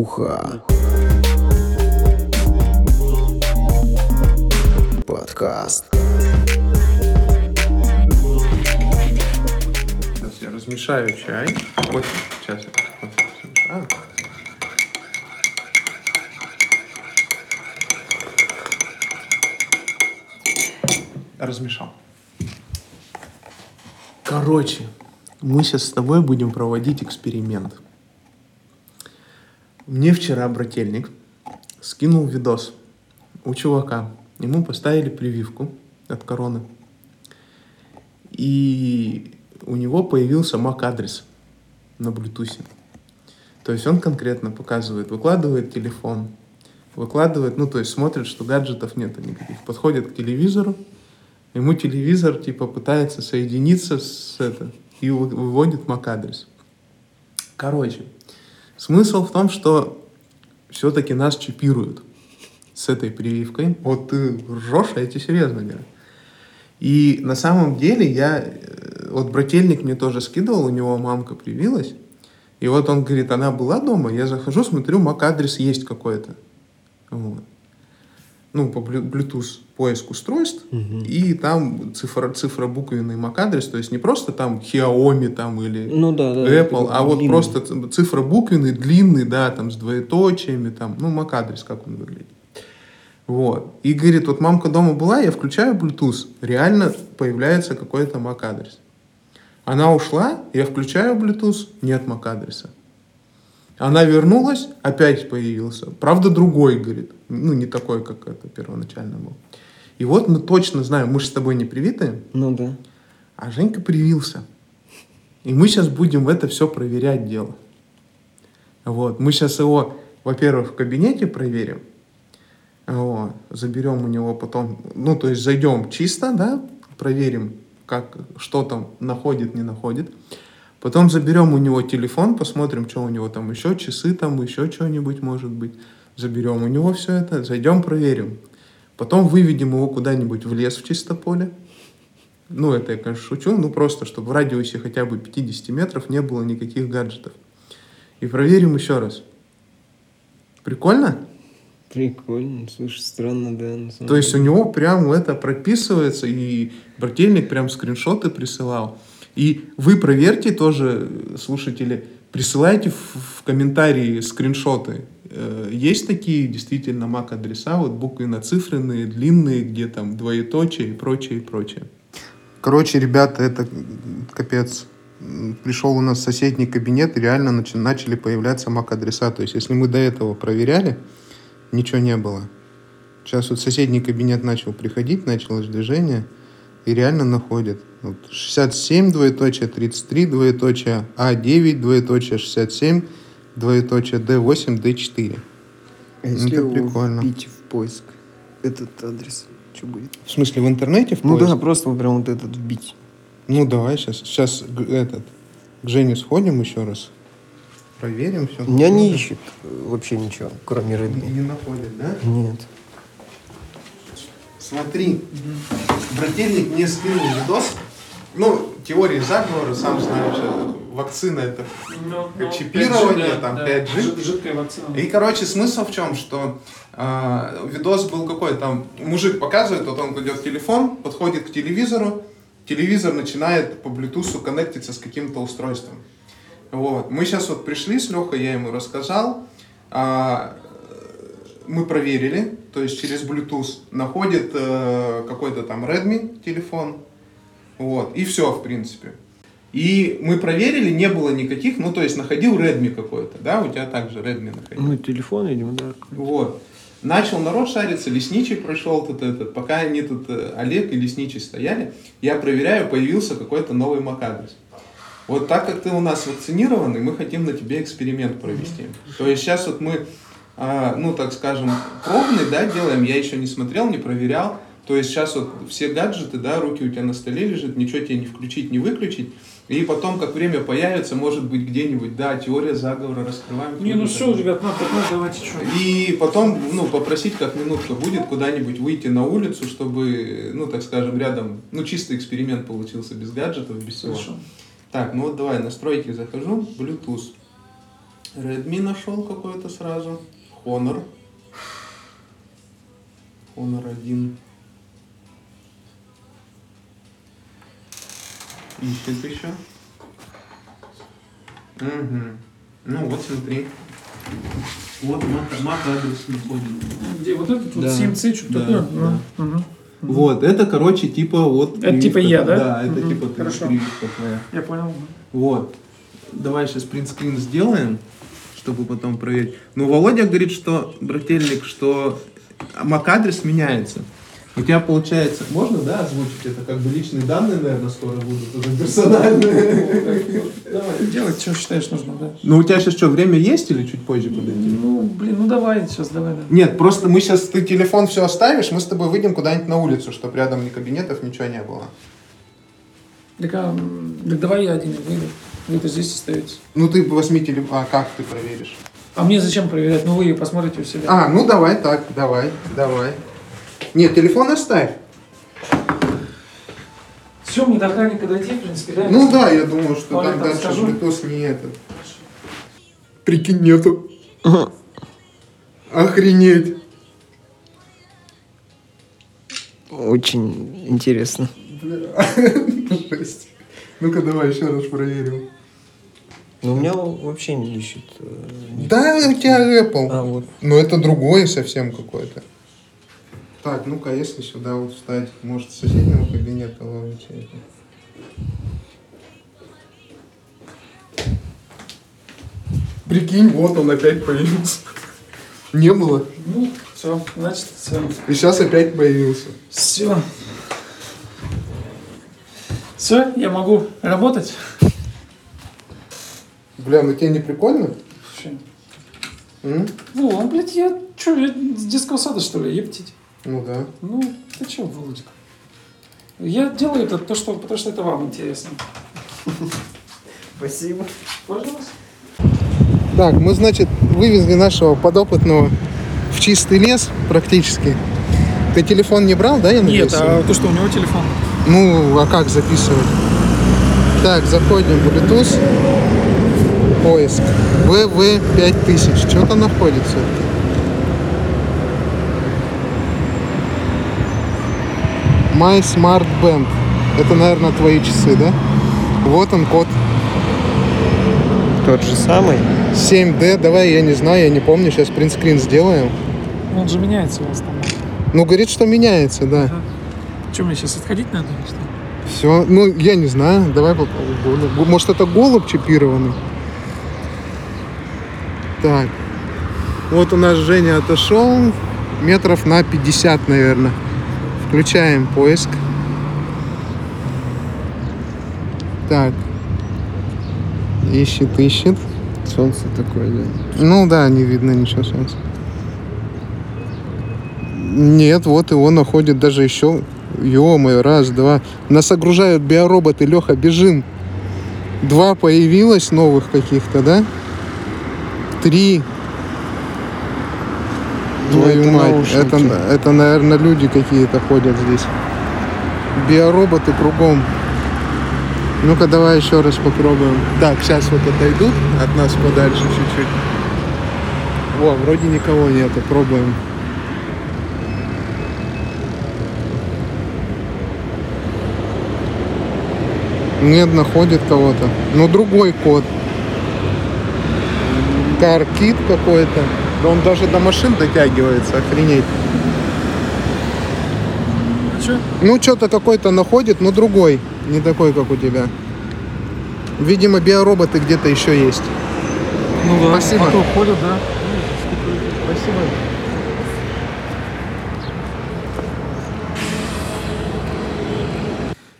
Буха. Подкаст. Сейчас я размешаю чай. Вот, сейчас я размешаю. Размешал. Короче, мы сейчас с тобой будем проводить эксперимент. Мне вчера брательник скинул видос у чувака. Ему поставили прививку от короны. И у него появился MAC-адрес на Bluetooth. То есть он конкретно показывает, выкладывает телефон, выкладывает, ну, то есть смотрит, что гаджетов нет никаких. Подходит к телевизору, ему телевизор, типа, пытается соединиться с это, и вы- выводит MAC-адрес. Короче, смысл в том, что все-таки нас чипируют с этой прививкой. Вот ты ржешь, а я тебе серьезно говорю. И на самом деле я... э, Вот брательник мне тоже скидывал, у него мамка привилась. И вот он говорит, она была дома, я захожу, смотрю, MAC-адрес есть какой-то. Ну, по Bluetooth поиск устройств, и там цифра, цифра буквенный MAC-адрес, то есть не просто там Xiaomi там или Ну да, да. Apple, а вот длинный. просто ц- цифра буквенный, длинный, да, там с двоеточиями, там, ну, MAC-адрес, как он выглядит. Вот. И говорит, вот мамка дома была, я включаю Bluetooth, реально появляется какой-то MAC-адрес. Она ушла, я включаю Bluetooth, нет MAC-адреса. Она вернулась, опять появился. Правда, другой, говорит. Ну, не такой, как это первоначально был. И вот мы точно знаем, мы же с тобой не привиты, Ну да. а Женька привился. И мы сейчас будем это все проверять дело. Вот. Мы сейчас его, во-первых, в кабинете проверим. Вот. Заберем у него потом, ну, то есть зайдем чисто, да, проверим, как, что там находит, не находит. Потом заберем у него телефон, посмотрим, что у него там еще, часы там, еще что-нибудь может быть. Заберем у него все это, зайдем, проверим. Потом выведем его куда-нибудь в лес в чисто поле. Ну, это я, конечно, шучу, ну просто, чтобы в радиусе хотя бы 50 метров не было никаких гаджетов. И проверим еще раз. Прикольно? Прикольно. Слушай, странно, да. на самом То есть у него прям это прописывается, и брательник прям скриншоты присылал. И вы проверьте тоже, слушатели, присылайте в, в комментарии скриншоты. Э, Есть такие действительно MAC-адреса, вот буквенно-цифренные, длинные, где там двоеточие и прочее, и прочее. Короче, ребята, это капец. Пришел у нас соседний кабинет, и реально начали появляться MAC-адреса. То есть, если мы до этого проверяли, ничего не было. Сейчас вот соседний кабинет начал приходить, началось движение, и реально находит. Вот 67, двоеточие, 33, двоеточие, А9, двоеточие, 67, двоеточие, Д8, Д4. А если это прикольно. вбить в поиск, этот адрес, что будет? В смысле, в интернете в Ну поиск? да, просто прям вот этот вбить. Ну, давай сейчас. Сейчас этот, к Жене сходим еще раз. Проверим все. Меня не ищет э, вообще ничего, кроме Redmi. не находит, да? Нет. Смотри, брательник мне скинул видос. Ну, теория заговора, сам знаешь, это, вакцина это Ну, ну, чипирование, 5G, да, там, да. 5G. Жид- Жидкая вакцина. И, короче, смысл в чем, что а, видос был какой, там мужик показывает, вот он кладет телефон, подходит к телевизору, телевизор начинает по Bluetooth коннектиться с каким-то устройством. Вот. Мы сейчас вот пришли с Лехой, я ему рассказал, а, мы проверили, то есть через Bluetooth находит э, какой-то там Redmi телефон, вот, и все, в принципе. И мы проверили, не было никаких, ну, то есть находил Redmi какой-то, да, у тебя также Redmi находил. Ну, телефон, видимо, да. Вот. Начал народ шариться, лесничий прошел тут этот, пока они тут, э, Олег и лесничий стояли, я проверяю, появился какой-то новый MAC-адрес. Вот так как ты у нас вакцинированный, мы хотим на тебе эксперимент провести. То есть сейчас вот мы, а, ну так скажем, пробный, да, делаем, я еще не смотрел, не проверял. То есть сейчас вот все гаджеты, да, руки у тебя на столе лежат, ничего тебе не включить, не выключить. И потом, как время появится, может быть, где-нибудь, да, теория заговора раскрываем. Не, ну все, ребят, на 15 давайте что. И потом, ну, попросить, как минутка будет, куда-нибудь выйти на улицу, чтобы, ну, так скажем, рядом, ну, чистый эксперимент получился без гаджетов, без всего. Хорошо. Так, ну вот давай, настройки захожу, Bluetooth. Redmi нашел какой-то сразу. Honor. Honor 1. Еще. Угу. Ну вот смотри. Вот MAC адрес находит. Где вот этот вот Да. CMC, что-то Да, такое? да. Ну, мгм. Вот, это, короче, типа вот... Это типа я, да? Да, это Мгм, типа ты, хорошо. прививка твоя. Я понял. Вот. Давай сейчас принтскрин сделаем, чтобы потом проверить. Ну, Володя говорит, что, брательник, что MAC-адрес меняется. У тебя получается, можно, да, озвучить это, как бы личные данные, наверное, скоро будут уже персональные. Давай, делай, что считаешь нужно, да. Ну, у тебя сейчас что, время есть или чуть позже подойти? Ну, блин, ну давай, сейчас давай, да. Нет, просто мы сейчас, ты телефон все оставишь, мы с тобой выйдем куда-нибудь на улицу, чтобы рядом ни кабинетов, ничего не было. Так, а, так давай я один выйду. Вы-то здесь остаетесь. Ну, ты возьми телефон, а как ты проверишь? А мне зачем проверять? Ну вы посмотрите у себя. А, ну давай так, давай, давай. Нет, телефон оставь. Все, мне до охранника дойти, в принципе, да? Ну да, я думал, что Оля, там дальше скажу. Bluetooth не этот. Прикинь, нету. Охренеть. Очень интересно. Жесть. Ну-ка давай еще раз проверим. Но у меня вообще не ищет. э, Да, у тебя Apple. А, вот. Но это другое совсем какое-то. Так, ну-ка, если сюда вот встать, может, с соседнего кабинета ловить это. Прикинь, вот он опять появился. Не было. Ну, все, значит, все. И сейчас опять появился. Все. Все, я могу работать. Бля, ну тебе не прикольно? Вообще. М? Ну, блядь, я что, я с детского сада, что ли, ептить? Ну да. Ну, ты че, Володька? Я делаю это то, что, потому что это вам интересно. Спасибо. Пожалуйста. Так, мы, значит, вывезли нашего подопытного в чистый лес практически. Ты телефон не брал, да, я надеюсь? Нет, а то, что у него телефон. Ну, а как записывать? Так, заходим в Bluetooth. Поиск. VV5000. Что-то находится. My Smart Band. Это, наверное, твои часы, да? Вот он код. Тот же самый. 7D. Давай, я не знаю, я не помню. Сейчас принтскрин сделаем. Он же меняется у вас там. Ну, говорит, что меняется, да. Что, мне сейчас отходить надо или что? Все, ну, я не знаю. Давай попробуем. Может, это голубь чипированный? Так. Вот у нас Женя отошел. Метров на 50, наверное. Включаем поиск. Так. Ищет, ищет. Солнце такое, да. Ну да, не видно ничего солнца. Нет, вот его находит даже еще. ё раз, два. Нас огружают биороботы, Леха, бежим. Два появилось новых каких-то, да? Три. Ну, Твою это мать. наушники. Это, это, наверное, люди какие-то ходят здесь. Биороботы кругом. Ну-ка, давай еще раз попробуем. Так, сейчас вот отойдут от нас подальше чуть-чуть. Во, вроде никого нету. Пробуем. Нет, находит кого-то. Ну, другой код. Каркит какой-то. Да он даже до машин дотягивается, охренеть. А что? Ну, что-то какой-то находит, но другой. Не такой, как у тебя. Видимо, биороботы где-то еще есть. Ну да, Спасибо. а то ходят, да. Спасибо.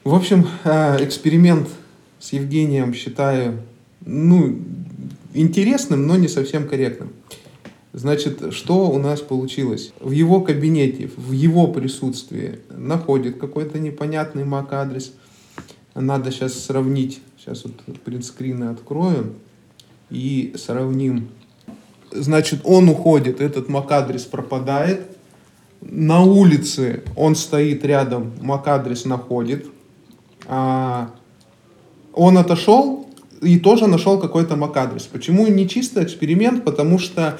В общем, э, эксперимент с Евгением считаю, ну, интересным, но не совсем корректным. Значит, что у нас получилось? В его кабинете, в его присутствии находит какой-то непонятный MAC-адрес. Надо сейчас сравнить. Сейчас вот принтскрины открою и сравним. Значит, он уходит, этот MAC-адрес пропадает. На улице он стоит рядом, MAC-адрес находит. А, он отошел, и тоже нашел какой-то MAC-адрес. Почему не чисто эксперимент? Потому что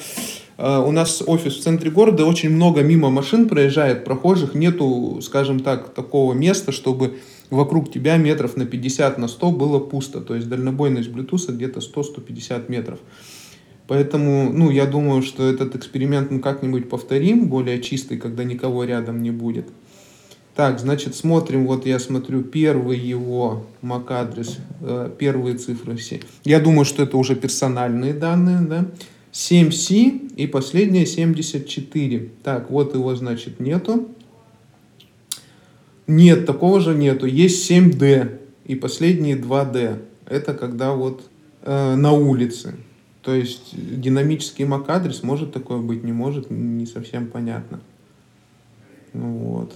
у нас офис в центре города, очень много мимо машин проезжает, прохожих, нету, скажем так, такого места, чтобы вокруг тебя метров на 50, на 100 было пусто. То есть дальнобойность Bluetooth где-то 100-150 метров. Поэтому, ну, я думаю, что этот эксперимент мы как-нибудь повторим, более чистый, когда никого рядом не будет. Так, значит, смотрим, вот я смотрю первый его MAC-адрес, э, первые цифры все. Я думаю, что это уже персональные данные, да. 7C и последнее 74. Так, вот его, значит, нету. Нет, такого же нету. Есть 7D и последние 2D. Это когда вот э, на улице. То есть динамический MAC-адрес может такое быть, не может, не совсем понятно. Ну вот.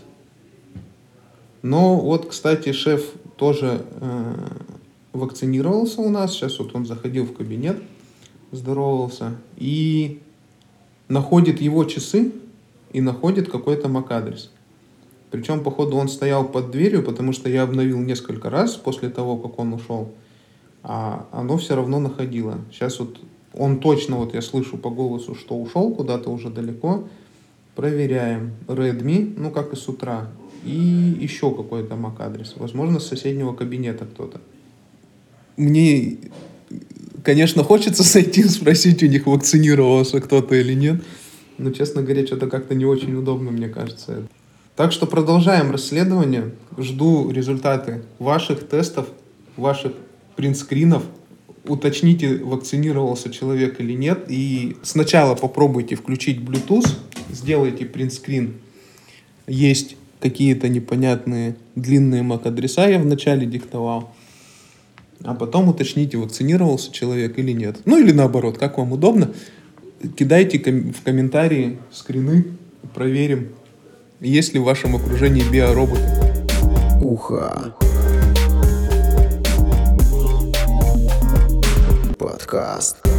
Но вот, кстати, шеф тоже э, вакцинировался у нас. Сейчас вот он заходил в кабинет, здоровался. И находит его часы и находит какой-то MAC-адрес. Причем, походу, он стоял под дверью, потому что я обновил несколько раз после того, как он ушел. А оно все равно находило. Сейчас вот он точно, вот я слышу по голосу, что ушел куда-то уже далеко. Проверяем. Redmi, ну как и с утра. И еще какой-то MAC-адрес. Возможно, с соседнего кабинета кто-то. Мне, конечно, хочется зайти спросить у них, вакцинировался кто-то или нет. Но, честно говоря, что-то как-то не очень удобно, мне кажется. Так что продолжаем расследование. Жду результаты ваших тестов, ваших принтскринов. Уточните, вакцинировался человек или нет. И сначала попробуйте включить Bluetooth, сделайте принтскрин. Есть какие-то непонятные длинные MAC-адреса, я вначале диктовал. А потом уточните, вакцинировался человек или нет. Ну или наоборот, как вам удобно. Кидайте в комментарии скрины, проверим, есть ли в вашем окружении биороботы? Уха. Подкаст.